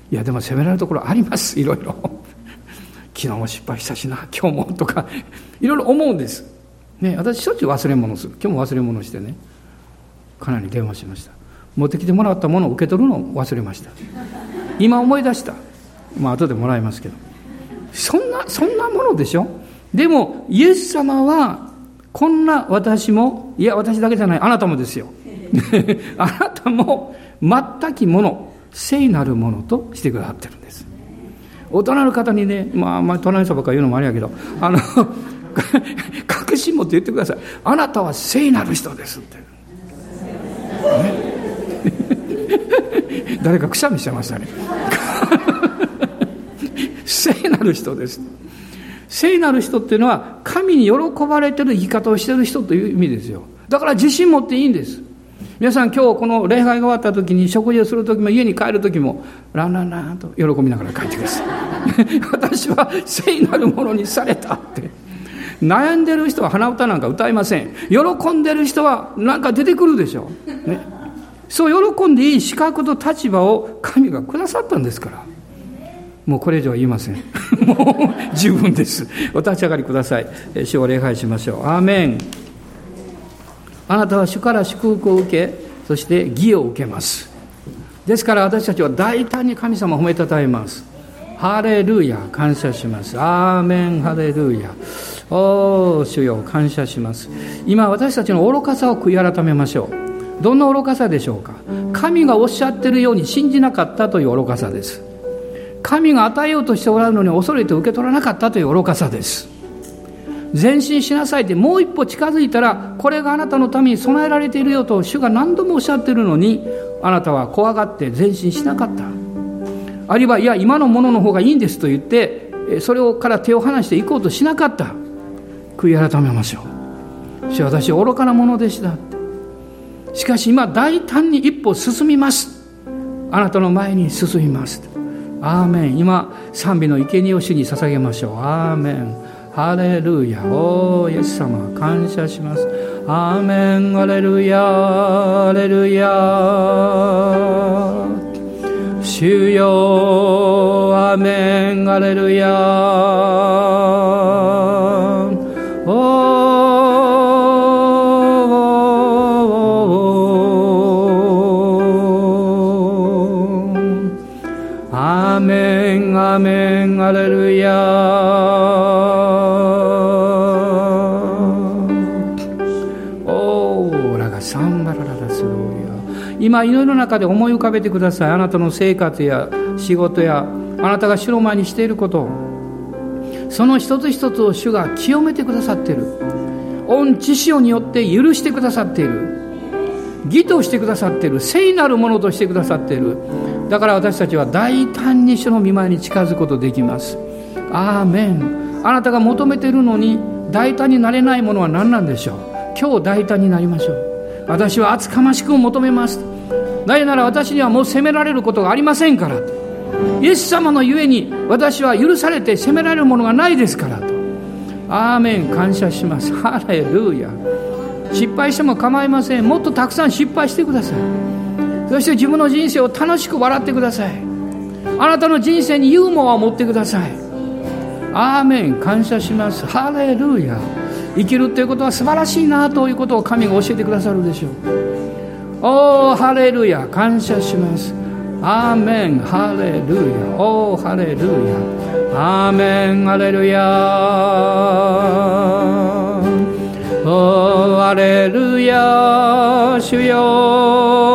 いや、でも責められるところあります、いろいろ。昨日も失敗したしな、今日もとか、いろいろ思うんです。ね、私しょっちゅう忘れ物する。今日も忘れ物してね、かなり電話しました。持ってきてもらったものを受け取るのを忘れました。今思い出した。まあ後でもらいますけど。そんな、そんなものでしょ？でも、イエス様は、こんな私も、いや、私だけじゃない、あなたもですよ。あなたも、全きもの、聖なるものとしてくださってるんです。大人の方にね、まあ、まあ、隣の人ばっか言うのもあれやけど、あの、確信持って言ってください。あなたは聖なる人ですって。ね、誰かくしゃみしてましたね。聖なる人です。聖なる人っていうのは、神に喜ばれてる生き方をしてる人という意味ですよ。だから自信持っていいんです。皆さん今日この礼拝が終わった時に食事をする時も家に帰る時もランランランと喜びながら帰ってください。私は聖なるものにされたって。悩んでる人は鼻歌なんか歌いません。喜んでる人はなんか出てくるでしょ。う、ね、そう喜んでいい資格と立場を神がくださったんですから。もうこれ以上は言いません。もう十分です。お立ち上がりください。主を礼拝しましょう。アーメン。あなたは主から祝福を受けそして義を受けます。ですから私たちは大胆に神様を褒めたたえます。ハレルヤ。感謝します。アーメン。ハレルヤ。おお主よ感謝します。今私たちの愚かさを悔い改めましょう。どんな愚かさでしょうか。神がおっしゃってるように信じなかったという愚かさです。神が与えようとしておられるのに恐れて受け取らなかったという愚かさです。前進しなさいってもう一歩近づいたらこれがあなたのために備えられているよと主が何度もおっしゃっているのにあなたは怖がって前進しなかった。あるいはいや今のものの方がいいんですと言ってそれをから手を離していこうとしなかった。悔い改めましょう。主私愚かなものでしたしかし今大胆に一歩進みます。あなたの前に進みます。アーメン今賛美の生贄を主に捧げましょう。アーメンハレルヤおイエス様感謝します。アーメンハレルヤハレルヤ主よ。アーメンハレルヤ今祈りの中で思い浮かべてください。あなたの生活や仕事やあなたが主の前にしていることその一つ一つを主が清めてくださっている。御知潮によって許してくださっている。義としてくださっている。聖なるものとしてくださっている。だから私たちは大胆に主の御前に近づくことできます。アーメン。あなたが求めているのに大胆になれないものは何なんでしょう？今日大胆になりましょう。私は厚かましく求めます。なぜなら私にはもう責められることがありませんから。とイエス様のゆえに私は許されて責められるものがないですから。とアーメン感謝します。ハレルヤ。失敗しても構いません。もっとたくさん失敗してください。そして自分の人生を楽しく笑ってください。あなたの人生にユーモアを持ってください。アーメン感謝します。ハレルヤ。生きるということは素晴らしいなということを神が教えてくださるでしょう。おーハレルヤ。感謝します。アーメン。ハレルヤ。おーハレルヤ。アーメン。ハレルヤ。おーハレルヤ。主よ。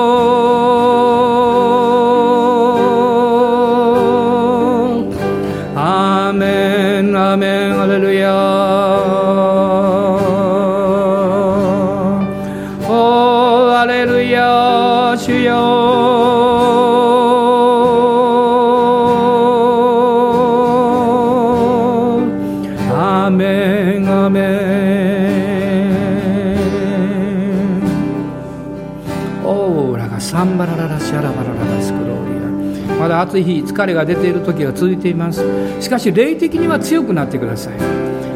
暑い日疲れが出ている時が続いています。しかし霊的には強くなってください。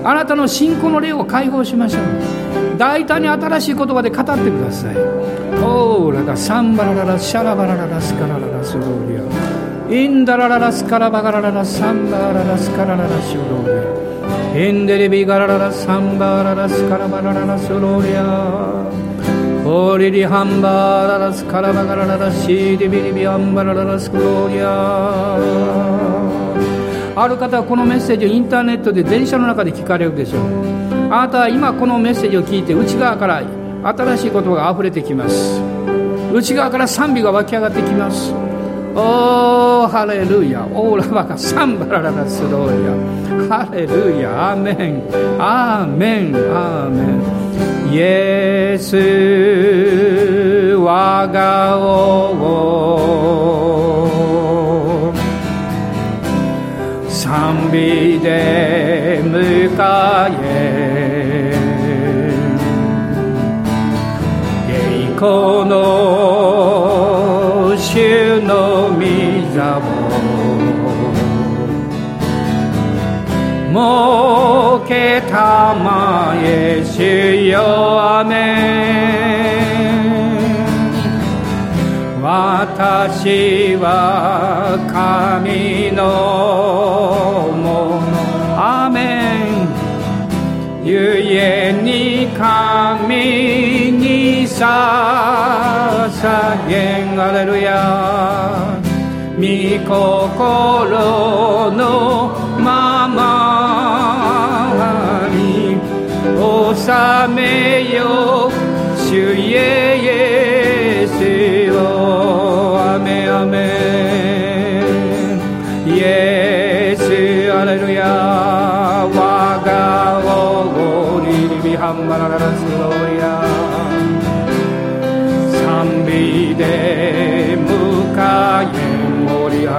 あなたの信仰の霊を解放しましょう。大胆に新しい言葉で語ってください。オーラがサンバラララシャラバラララスカラララスローリア。インダラララスカラバガラララサンバララスカラララシローリア。インデレビガラララサンバララスカラバラララスローリア。オリリハンバーララスカラバガラララシーディビリビアンバラララスクローリア。ある方はこのメッセージをインターネットで電車の中で聞かれるでしょう。あなたは今このメッセージを聞いて内側から新しい言葉があふれてきます。内側から賛美が湧き上がってきます。おーハレルヤオーラバカサンバラララスローヤハレルヤアーメンアーメンアーメンイエス我が王賛美で迎え栄光の主の御座を設けたまえ主よアメン私は神のもの。アメン。ゆえに神に捧げ。んアレルヤ御心のままに収めよ主イエスを。アメアメイエスアレルヤ。我が王リリビハンバラララスローヤ賛美で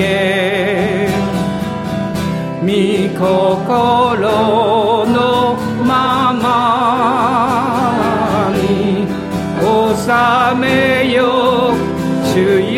げ御心のままに収めよう主よ。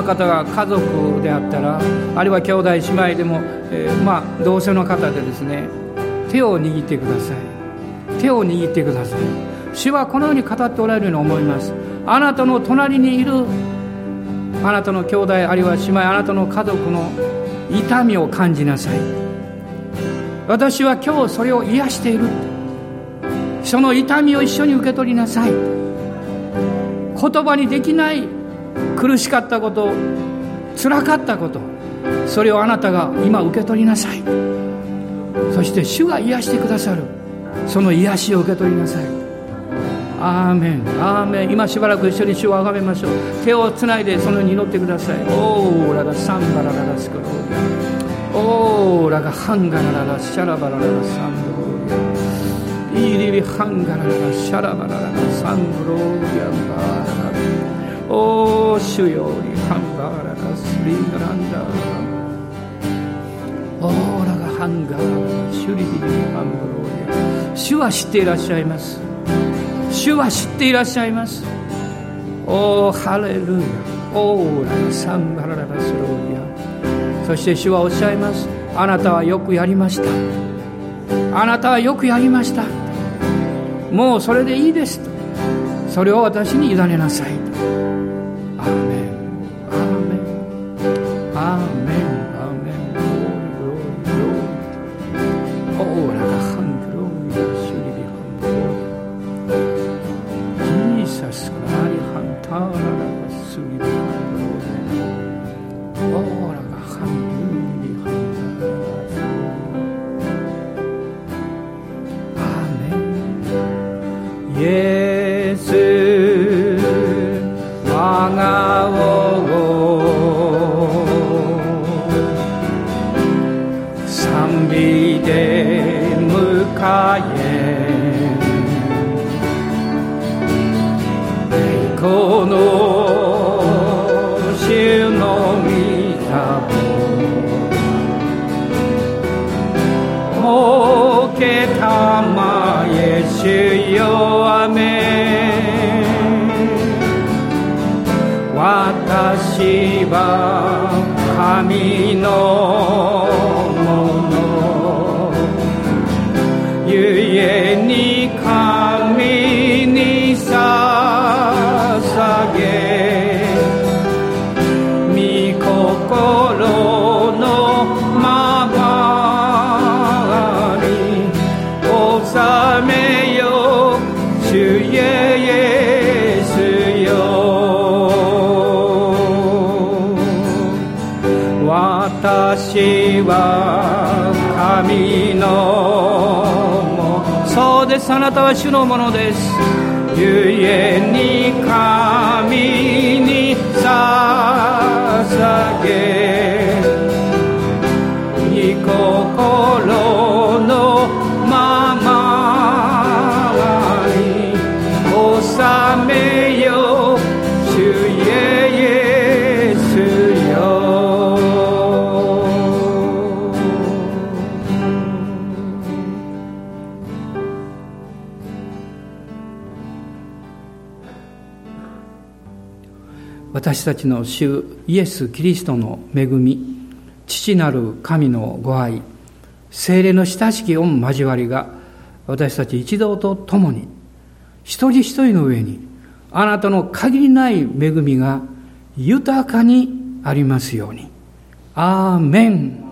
の方が家族であったらあるいは兄弟姉妹でも、えーまあ同性の方でですね手を握ってください。手を握ってください。主はこのように語っておられるように思います。あなたの隣にいるあなたの兄弟あるいは姉妹あなたの家族の痛みを感じなさい。私は今日それを癒している。その痛みを一緒に受け取りなさい。言葉にできない苦しかったこと辛かったことそれをあなたが今受け取りなさい。そして主が癒してくださる。その癒しを受け取りなさい。アーメン。アーメン。今しばらく一緒に主をあがめましょう。手をつないでそのように祈ってください。オーラがサンバラララスコローリオーラがハンガラララシャラバラララサンドローリア。イリリハンガラララシャラバラララサンドローリア。ンバララお主よりハンバララスリーガランダー。オーラがハンガーシュリリリハンドローリア主は知っていらっしゃいます。主は知っていらっしゃいます。おおハレルヤ。オーラのサンバララスローリアそして主はおっしゃいます。あなたはよくやりました。あなたはよくやりました。もうそれでいいです。とそれを私に委ねなさい。もけたまえ主よ雨。私は神の方は主のものです。ゆえに神に捧げ私たちの主イエス・キリストの恵み父なる神のご愛精霊の親しき御交わりが私たち一同と共に一人一人の上にあなたの限りない恵みが豊かにありますように。アーメン